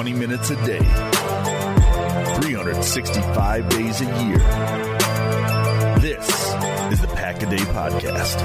20 minutes a day, 365 days a year. This is the Pack a Day Podcast.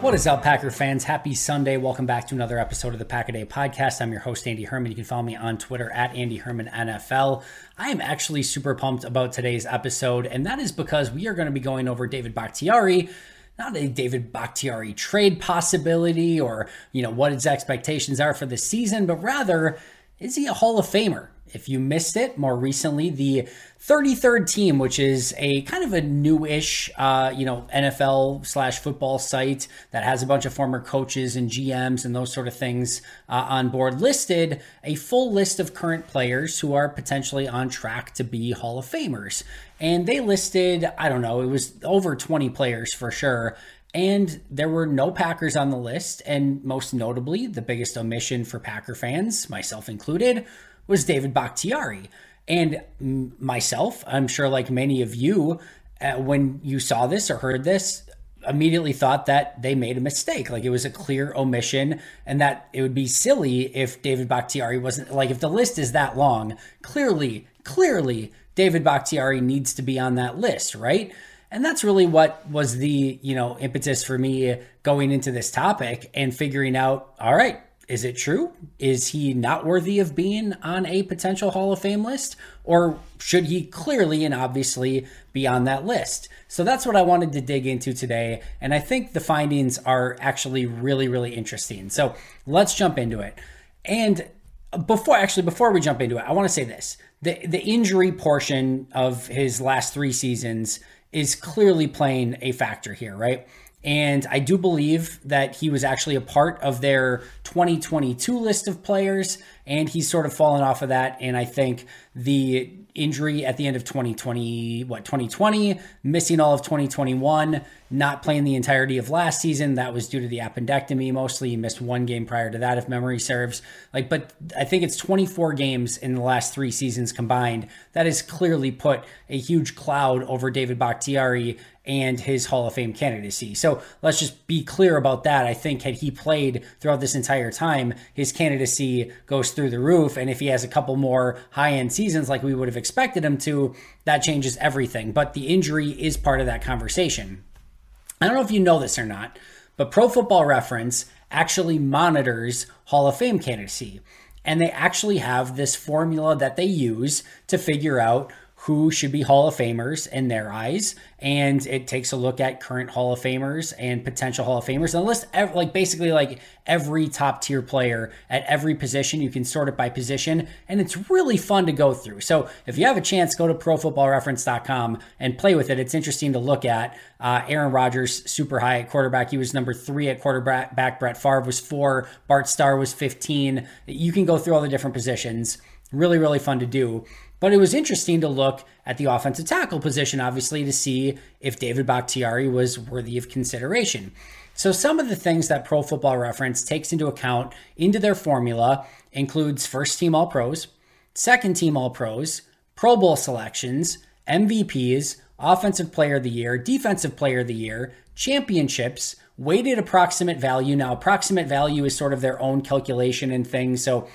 What is up, Packer fans? Happy Sunday. Welcome back to another episode of the Pack a Day podcast. I'm your host, Andy Herman. You can follow me on Twitter at Andy Herman NFL. I am actually super pumped about today's episode, and that is because we are going to be going over David Bakhtiari, not a David Bakhtiari trade possibility or, you know, what his expectations are for the season, but rather, is he a Hall of Famer? If you missed it more recently, the 33rd team, which is a kind of a newish, uh, you know, NFL slash football site that has a bunch of former coaches and GMs and those sort of things uh, on board, listed a full list of current players who are potentially on track to be Hall of Famers. And they listed, I don't know, it was over 20 players for sure. And there were no Packers on the list. And most notably, the biggest omission for Packer fans, myself included, was David Bakhtiari. And myself, I'm sure like many of you, uh, when you saw this or heard this, immediately thought that they made a mistake. Like it was a clear omission and that it would be silly if David Bakhtiari wasn't like if the list is that long, clearly, clearly David Bakhtiari needs to be on that list, right? And that's really what was the, you know, impetus for me going into this topic and figuring out, all right, is it true? Is he not worthy of being on a potential Hall of Fame list? Or should he clearly and obviously be on that list? So that's what I wanted to dig into today. And I think the findings are actually really, really interesting. So let's jump into it. And before actually before we jump into it, I want to say this. The the injury portion of his last three seasons is clearly playing a factor here, right? And I do believe that he was actually a part of their 2022 list of players, and he's sort of fallen off of that. And I think the injury at the end of 2020, what, 2020, missing all of 2021, not playing the entirety of last season. That was due to the appendectomy mostly. He missed one game prior to that, if memory serves. Like, but I think it's 24 games in the last three seasons combined. That has clearly put a huge cloud over David Bakhtiari and his Hall of Fame candidacy. So let's just be clear about that. I think had he played throughout this entire time, his candidacy goes through the roof. And if he has a couple more high end seasons like we would have expected him to, that changes everything. But the injury is part of that conversation. I don't know if you know this or not, but Pro Football Reference actually monitors Hall of Fame candidacy. And they actually have this formula that they use to figure out who should be Hall of Famers in their eyes, and it takes a look at current Hall of Famers and potential Hall of Famers, and list like basically like every top tier player at every position. You can sort it by position, and it's really fun to go through. So if you have a chance, go to ProFootballReference.com and play with it. It's interesting to look at. Uh, Aaron Rodgers super high at quarterback. He was number three at quarterback. Brett Favre was four. Bart Starr was fifteen. You can go through all the different positions. Really, really fun to do. But it was interesting to look at the offensive tackle position, obviously, to see if David Bakhtiari was worthy of consideration. So some of the things that Pro Football Reference takes into account into their formula includes first team All Pros, second team All Pros, Pro Bowl selections, MVPs, Offensive Player of the Year, Defensive Player of the Year, championships, weighted approximate value. Now, approximate value is sort of their own calculation and things. So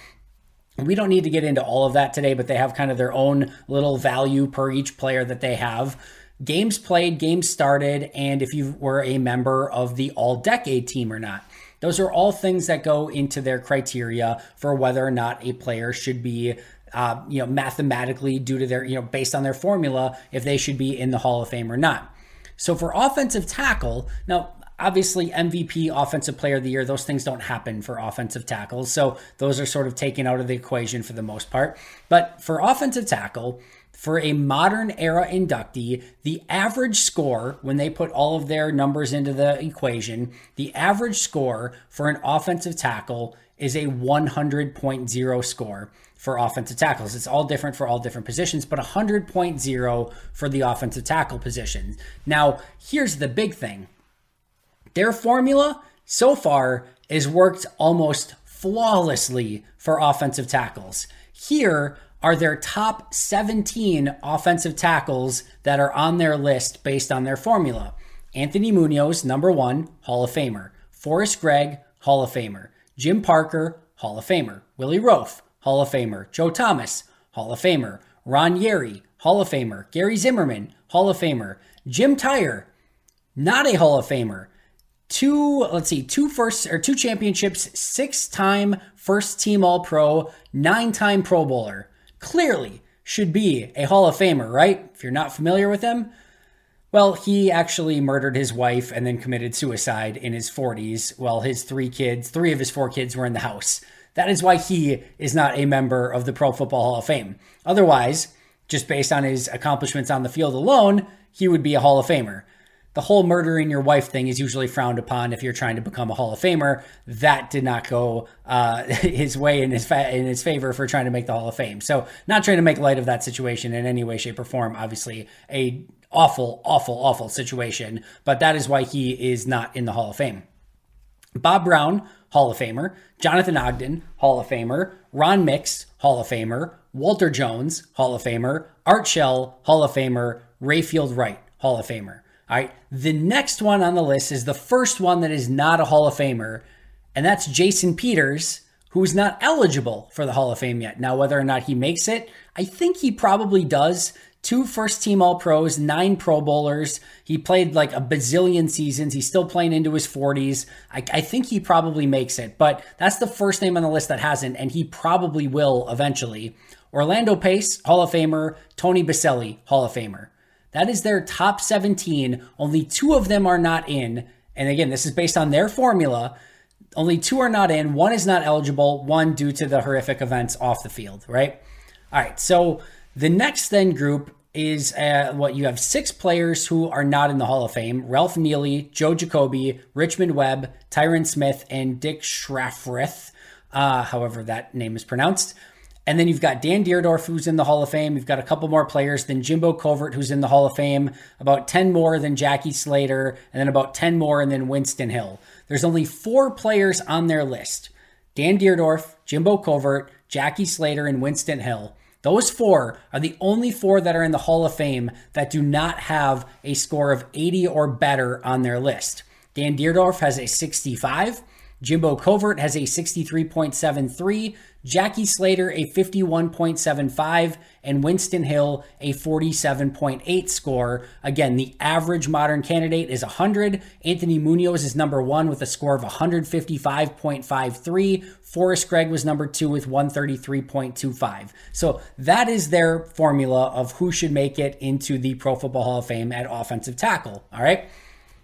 we don't need to get into all of that today, but they have kind of their own little value per each player that they have. Games played, games started, and if you were a member of the all decade team or not. Those are all things that go into their criteria for whether or not a player should be uh, you know, mathematically due to their, you know, based on their formula, if they should be in the Hall of Fame or not. So for offensive tackle, now Obviously, MVP, Offensive Player of the Year, those things don't happen for offensive tackles. So those are sort of taken out of the equation for the most part. But for offensive tackle, for a modern era inductee, the average score, when they put all of their numbers into the equation, the average score for an offensive tackle is a 100.0 score for offensive tackles. It's all different for all different positions, but 100.0 for the offensive tackle position. Now, here's the big thing their formula so far has worked almost flawlessly for offensive tackles. Here are their top 17 offensive tackles that are on their list based on their formula. Anthony Munoz, number one, Hall of Famer. Forrest Gregg, Hall of Famer. Jim Parker, Hall of Famer. Willie Roaf, Hall of Famer. Joe Thomas, Hall of Famer. Ron Yary, Hall of Famer. Gary Zimmerman, Hall of Famer. Jim Tyrer, not a Hall of Famer two let's see two first or two championships six time first team all pro nine time pro bowler. Clearly should be a hall of famer right? If you're not familiar with him. Well he actually murdered his wife and then committed suicide in his 40s while his three kids three of his four kids were in the house. That is why he is not a member of the pro football hall of fame. Otherwise just based on his accomplishments on the field alone he would be a hall of famer the whole murdering your wife thing is usually frowned upon if you're trying to become a Hall of Famer. That did not go uh, his way in his fa- in his favor for trying to make the Hall of Fame. So, not trying to make light of that situation in any way, shape, or form. Obviously, a awful, awful, awful situation. But that is why he is not in the Hall of Fame. Bob Brown, Hall of Famer. Jonathan Ogden, Hall of Famer. Ron Mix, Hall of Famer. Walter Jones, Hall of Famer. Art Shell, Hall of Famer. Rayfield Wright, Hall of Famer. All right. The next one on the list is the first one that is not a Hall of Famer, and that's Jason Peters, who is not eligible for the Hall of Fame yet. Now, whether or not he makes it, I think he probably does. Two first team All Pros, nine Pro Bowlers. He played like a bazillion seasons. He's still playing into his 40s. I, I think he probably makes it, but that's the first name on the list that hasn't, and he probably will eventually. Orlando Pace, Hall of Famer. Tony Boselli, Hall of Famer. That is their top 17. Only two of them are not in. And again, this is based on their formula. Only two are not in. One is not eligible, one due to the horrific events off the field, right? All right. So the next then group is uh, what you have six players who are not in the Hall of Fame Ralph Neely, Joe Jacoby, Richmond Webb, Tyron Smith, and Dick Schafrath, uh, however that name is pronounced. And then you've got Dan Dierdorf, who's in the Hall of Fame. You've got a couple more players than Jimbo Covert, who's in the Hall of Fame, about 10 more than Jackie Slater, and then about 10 more, and then Winston Hill. There's only four players on their list Dan Dierdorf, Jimbo Covert, Jackie Slater, and Winston Hill. Those four are the only four that are in the Hall of Fame that do not have a score of 80 or better on their list. Dan Dierdorf has a 65. Jimbo Covert has a 63.73, Jackie Slater a 51.75, and Winston Hill a 47.8 score. Again, the average modern candidate is 100. Anthony Munoz is number one with a score of 155.53. Forrest Gregg was number two with 133.25. So that is their formula of who should make it into the Pro Football Hall of Fame at offensive tackle. All right.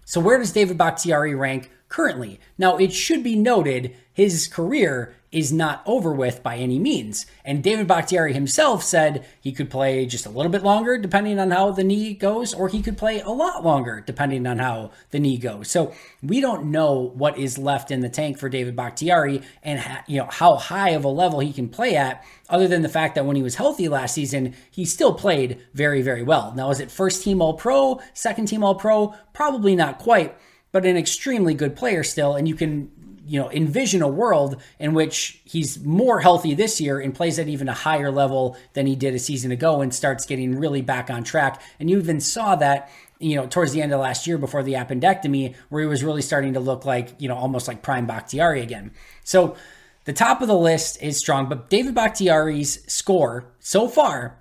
So where does David Bakhtiari rank currently? Now, it should be noted his career is not over with by any means. And David Bakhtiari himself said he could play just a little bit longer, depending on how the knee goes, or he could play a lot longer, depending on how the knee goes. So we don't know what is left in the tank for David Bakhtiari and ha- you know how high of a level he can play at, other than the fact that when he was healthy last season, he still played very, very well. Now, is it first team All Pro, second team All Pro? Probably not quite but an extremely good player still. And you can you know envision a world in which he's more healthy this year and plays at even a higher level than he did a season ago and starts getting really back on track and you even saw that you know towards the end of last year before the appendectomy where he was really starting to look like you know almost like prime Bakhtiari again so the top of the list is strong but David Bakhtiari's score so far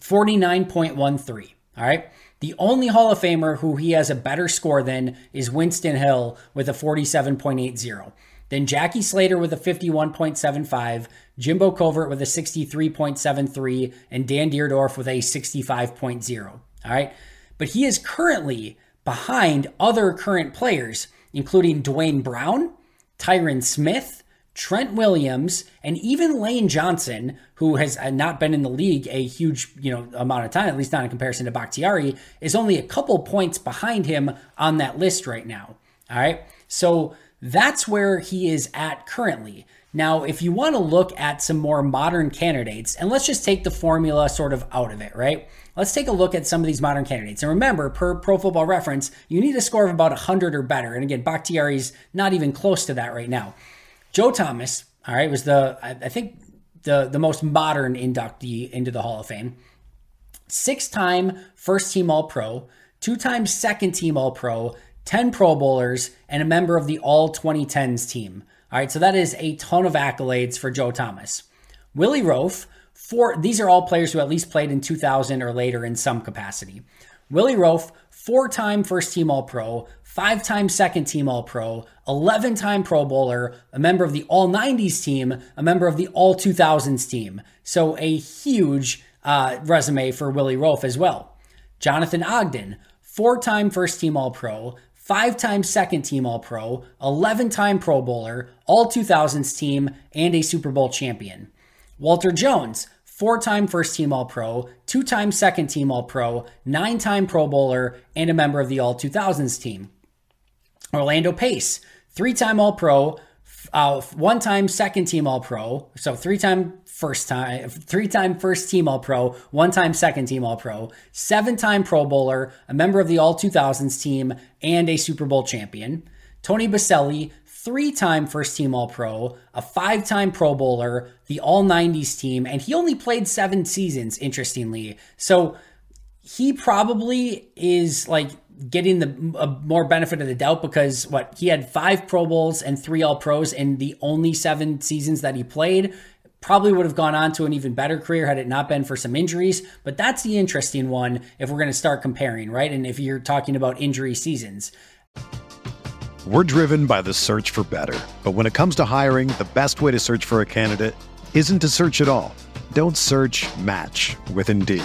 49.13 all right the only Hall of Famer who he has a better score than is Winston Hill with a 47.80. Then Jackie Slater with a 51.75, Jimbo Covert with a 63.73, and Dan Dierdorf with a 65.0. All right. But he is currently behind other current players, including Duane Brown, Tyron Smith, Trent Williams, and even Lane Johnson, who has uh, not been in the league a huge you know amount of time, at least not in comparison to Bakhtiari, is only a couple points behind him on that list right now. All right, so that's where he is at currently. Now, if you want to look at some more modern candidates, and let's just take the formula sort of out of it, right? Let's take a look at some of these modern candidates. And remember, per Pro Football Reference, you need a score of about 100 or better. And again, Bakhtiari's not even close to that right now. Joe Thomas, all right, was the I think the the most modern inductee into the Hall of Fame. Six-time first team All Pro, two-time second team All Pro, 10 Pro Bowlers, and a member of the All 2010s team. All right, so that is a ton of accolades for Joe Thomas. Willie Roaf, four, these are all players who at least played in 2000 or later in some capacity. Willie Roaf, four time first team All Pro, five time second team All Pro, 11 time Pro Bowler, a member of the All 90s team, a member of the All 2000s team. So a huge uh, resume for Willie Roaf as well. Jonathan Ogden, four time first team All Pro, five time second team All Pro, 11 time Pro Bowler, All 2000s team, and a Super Bowl champion. Walter Jones, four time first team All Pro, two time second team All Pro, nine time Pro Bowler, and a member of the All 2000s team. Orlando Pace, three time All Pro, uh, one time second team All Pro, so three time first time, three time first team All Pro, one time second team All Pro, seven time Pro Bowler, a member of the All 2000s team, and a Super Bowl champion. Tony Boselli, three time first team All Pro, a five time Pro Bowler, the All 90s team, and he only played seven seasons, interestingly. So he probably is like getting the more benefit of the doubt because what he had five Pro Bowls and three All Pros in the only seven seasons that he played. Probably would have gone on to an even better career had it not been for some injuries. But that's the interesting one if we're going to start comparing, right? And if you're talking about injury seasons. We're driven by the search for better. But when it comes to hiring, the best way to search for a candidate isn't to search at all. Don't search match with Indeed.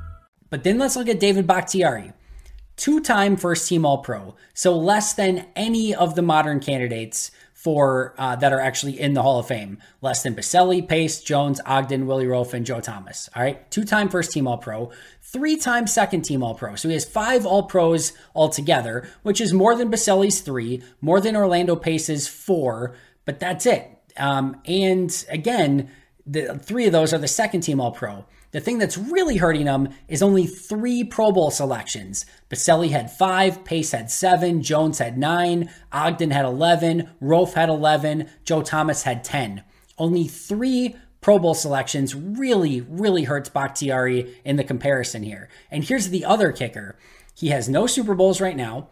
But then let's look at David Bakhtiari. Two time first team All Pro, so less than any of the modern candidates for uh, that are actually in the Hall of Fame. Less than Boselli, Pace, Jones, Ogden, Willie Roaf, and Joe Thomas. All right, two time first team All Pro, three time second team All Pro. So he has five All Pros altogether, which is more than Boselli's three, more than Orlando Pace's four, but that's it. Um, and again, the three of those are the second team All Pro. The thing that's really hurting him is only three Pro Bowl selections. Boselli had five, Pace had seven, Jones had nine, Ogden had 11, Roaf had 11, Joe Thomas had 10. Only three Pro Bowl selections really, really hurts Bakhtiari in the comparison here. And here's the other kicker he has no Super Bowls right now.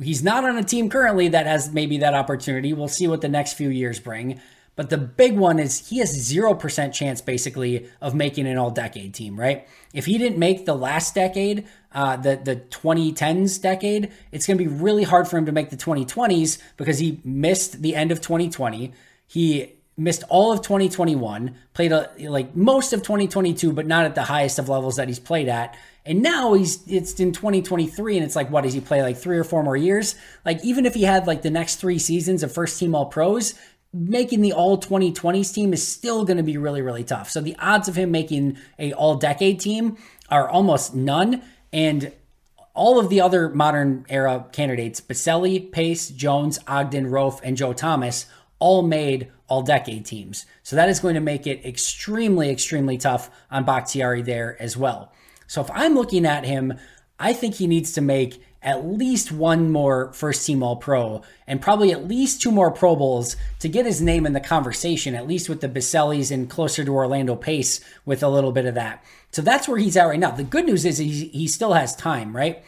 He's not on a team currently that has maybe that opportunity. We'll see what the next few years bring. But the big one is he has 0% chance basically of making an all decade team, right? If he didn't make the last decade, uh, the, the 2010s decade, it's going to be really hard for him to make the 2020s because he missed the end of 2020. He missed all of 2021, played a, like most of 2022, but not at the highest of levels that he's played at. And now he's it's in 2023, and it's like, what does he play like three or four more years? Like even if he had like the next three seasons of first team All Pros, making the all 2020s team is still going to be really really tough so the odds of him making a all decade team are almost none and all of the other modern era candidates Boselli, Pace, Jones, Ogden, Roaf, and Joe Thomas all made all decade teams. So that is going to make it extremely, extremely tough on Bakhtiari there as well. So if I'm looking at him, I think he needs to make at least one more first team All Pro and probably at least two more Pro Bowls to get his name in the conversation, at least with the Bosellis and closer to Orlando Pace with a little bit of that. So that's where he's at right now. The good news is he, he still has time, right?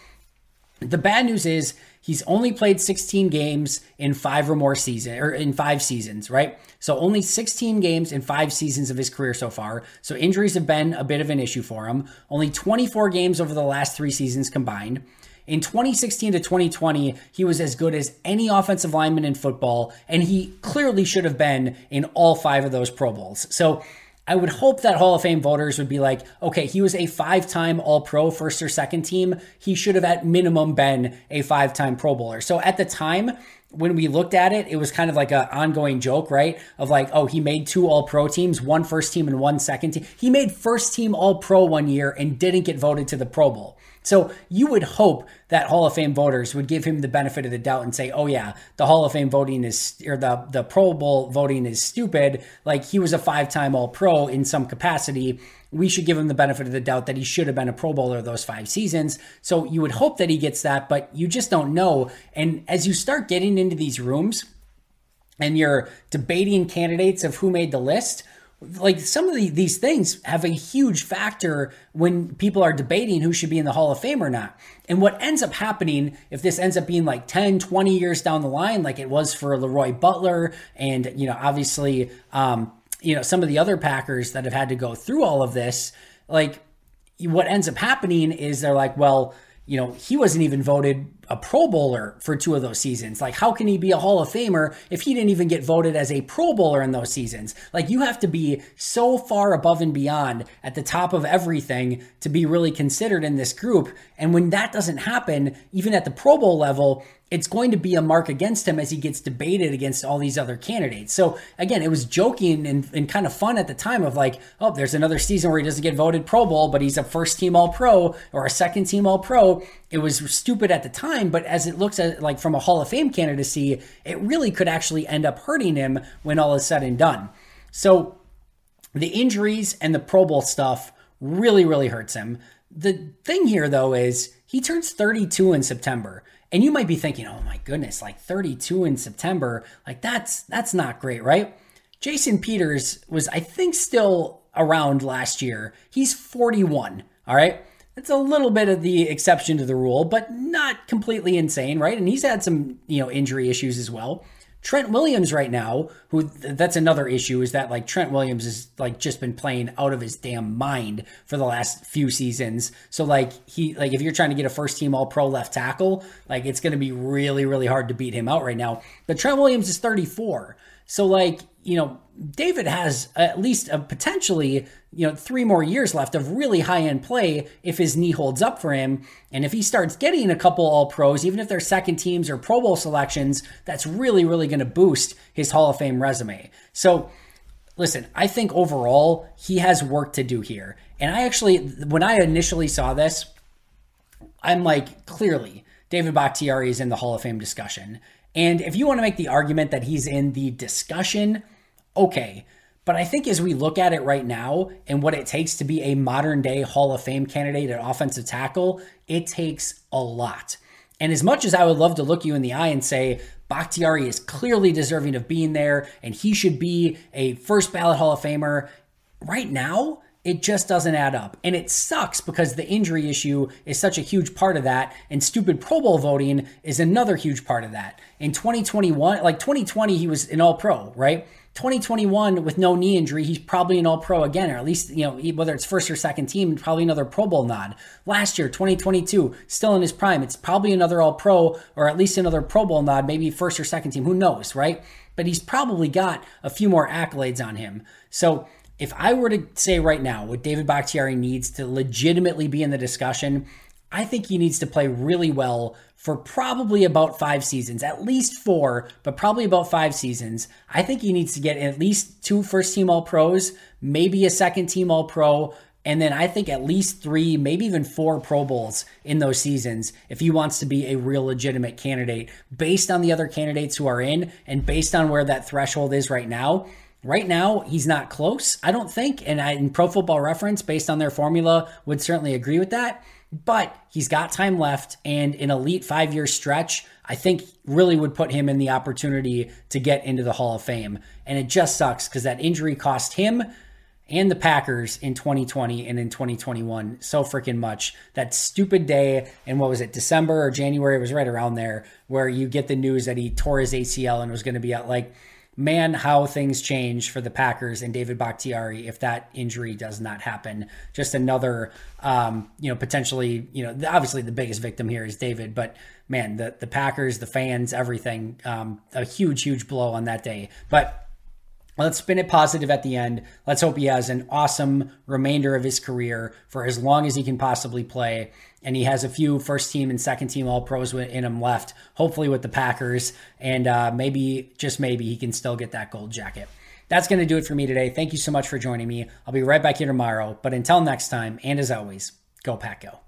The bad news is he's only played 16 games in five or more season or in five seasons, right? So only 16 games in five seasons of his career so far. So injuries have been a bit of an issue for him. Only 24 games over the last three seasons combined. In 2016 to 2020, he was as good as any offensive lineman in football, and he clearly should have been in all five of those Pro Bowls. So I would hope that Hall of Fame voters would be like, okay, he was a five time All Pro first or second team. He should have at minimum been a five time Pro Bowler. So at the time, when we looked at it, it was kind of like an ongoing joke, right? Of like, oh, he made two all pro teams, one first team and one second team. He made first team all pro one year and didn't get voted to the Pro Bowl. So you would hope that Hall of Fame voters would give him the benefit of the doubt and say, "Oh yeah, the Hall of Fame voting is or the the Pro Bowl voting is stupid. Like he was a five-time All-Pro in some capacity. We should give him the benefit of the doubt that he should have been a Pro Bowler those five seasons." So you would hope that he gets that, but you just don't know. And as you start getting into these rooms and you're debating candidates of who made the list, like some of the, these things have a huge factor when people are debating who should be in the Hall of Fame or not. And what ends up happening if this ends up being like 10, 20 years down the line, like it was for Leroy Butler and, you know, obviously, um, you know, some of the other Packers that have had to go through all of this, like what ends up happening is they're like, well, you know, he wasn't even voted a Pro Bowler for two of those seasons. Like, how can he be a Hall of Famer if he didn't even get voted as a Pro Bowler in those seasons? Like, you have to be so far above and beyond at the top of everything to be really considered in this group. And when that doesn't happen, even at the Pro Bowl level, it's going to be a mark against him as he gets debated against all these other candidates. So again, it was joking and, and kind of fun at the time of like, oh, there's another season where he doesn't get voted Pro Bowl, but he's a first team All Pro or a second team All Pro. It was stupid at the time, but as it looks at like from a Hall of Fame candidacy, it really could actually end up hurting him when all is said and done. So the injuries and the Pro Bowl stuff really, really hurts him. The thing here, though, is he turns 32 in September. And you might be thinking, oh my goodness, like 32 in September, like that's that's not great, right? Jason Peters was, I think, still around last year. He's 41. All right. That's a little bit of the exception to the rule, but not completely insane, right? And he's had some, you know, injury issues as well. Trent Williams right now, who that's another issue, is that like Trent Williams has like just been playing out of his damn mind for the last few seasons. So like he like if you're trying to get a first team all pro left tackle, like it's gonna be really, really hard to beat him out right now. But Trent Williams is 34. So like, you know, David has at least a potentially, you know, three more years left of really high end play if his knee holds up for him. And if he starts getting a couple all pros, even if they're second teams or Pro Bowl selections, that's really, really going to boost his Hall of Fame resume. So, listen, I think overall he has work to do here. And I actually, when I initially saw this, I'm like, clearly, David Bakhtiari is in the Hall of Fame discussion. And if you want to make the argument that he's in the discussion, okay. But I think as we look at it right now and what it takes to be a modern day Hall of Fame candidate at offensive tackle, it takes a lot. And as much as I would love to look you in the eye and say, Bakhtiari is clearly deserving of being there and he should be a first ballot Hall of Famer, right now, it just doesn't add up. And it sucks because the injury issue is such a huge part of that. And stupid Pro Bowl voting is another huge part of that. In 2021, like 2020, he was an all pro, right? 2021 with no knee injury, he's probably an all pro again, or at least, you know, whether it's first or second team, probably another Pro Bowl nod. Last year, 2022, still in his prime, it's probably another all pro or at least another Pro Bowl nod, maybe first or second team, who knows, right? But he's probably got a few more accolades on him. So, if I were to say right now what David Bakhtiari needs to legitimately be in the discussion, I think he needs to play really well for probably about five seasons, at least four, but probably about five seasons. I think he needs to get at least two first team All Pros, maybe a second team All Pro, and then I think at least three, maybe even four Pro Bowls in those seasons if he wants to be a real legitimate candidate based on the other candidates who are in and based on where that threshold is right now. Right now, he's not close, I don't think. And I, in Pro Football Reference, based on their formula, would certainly agree with that. But he's got time left, and an elite five year stretch, I think, really would put him in the opportunity to get into the Hall of Fame. And it just sucks because that injury cost him and the Packers in 2020 and in 2021 so freaking much. That stupid day, and what was it, December or January? It was right around there where you get the news that he tore his ACL and was going to be out like man, how things change for the Packers and David Bakhtiari if that injury does not happen. Just another, um, you know, potentially, you know, obviously the biggest victim here is David, but man, the the Packers, the fans, everything, um, a huge, huge blow on that day. But Let's spin it positive at the end. Let's hope he has an awesome remainder of his career for as long as he can possibly play. And he has a few first team and second team All Pros in him left, hopefully with the Packers. And uh, maybe, just maybe, he can still get that gold jacket. That's going to do it for me today. Thank you so much for joining me. I'll be right back here tomorrow. But until next time, and as always, go Pack Go.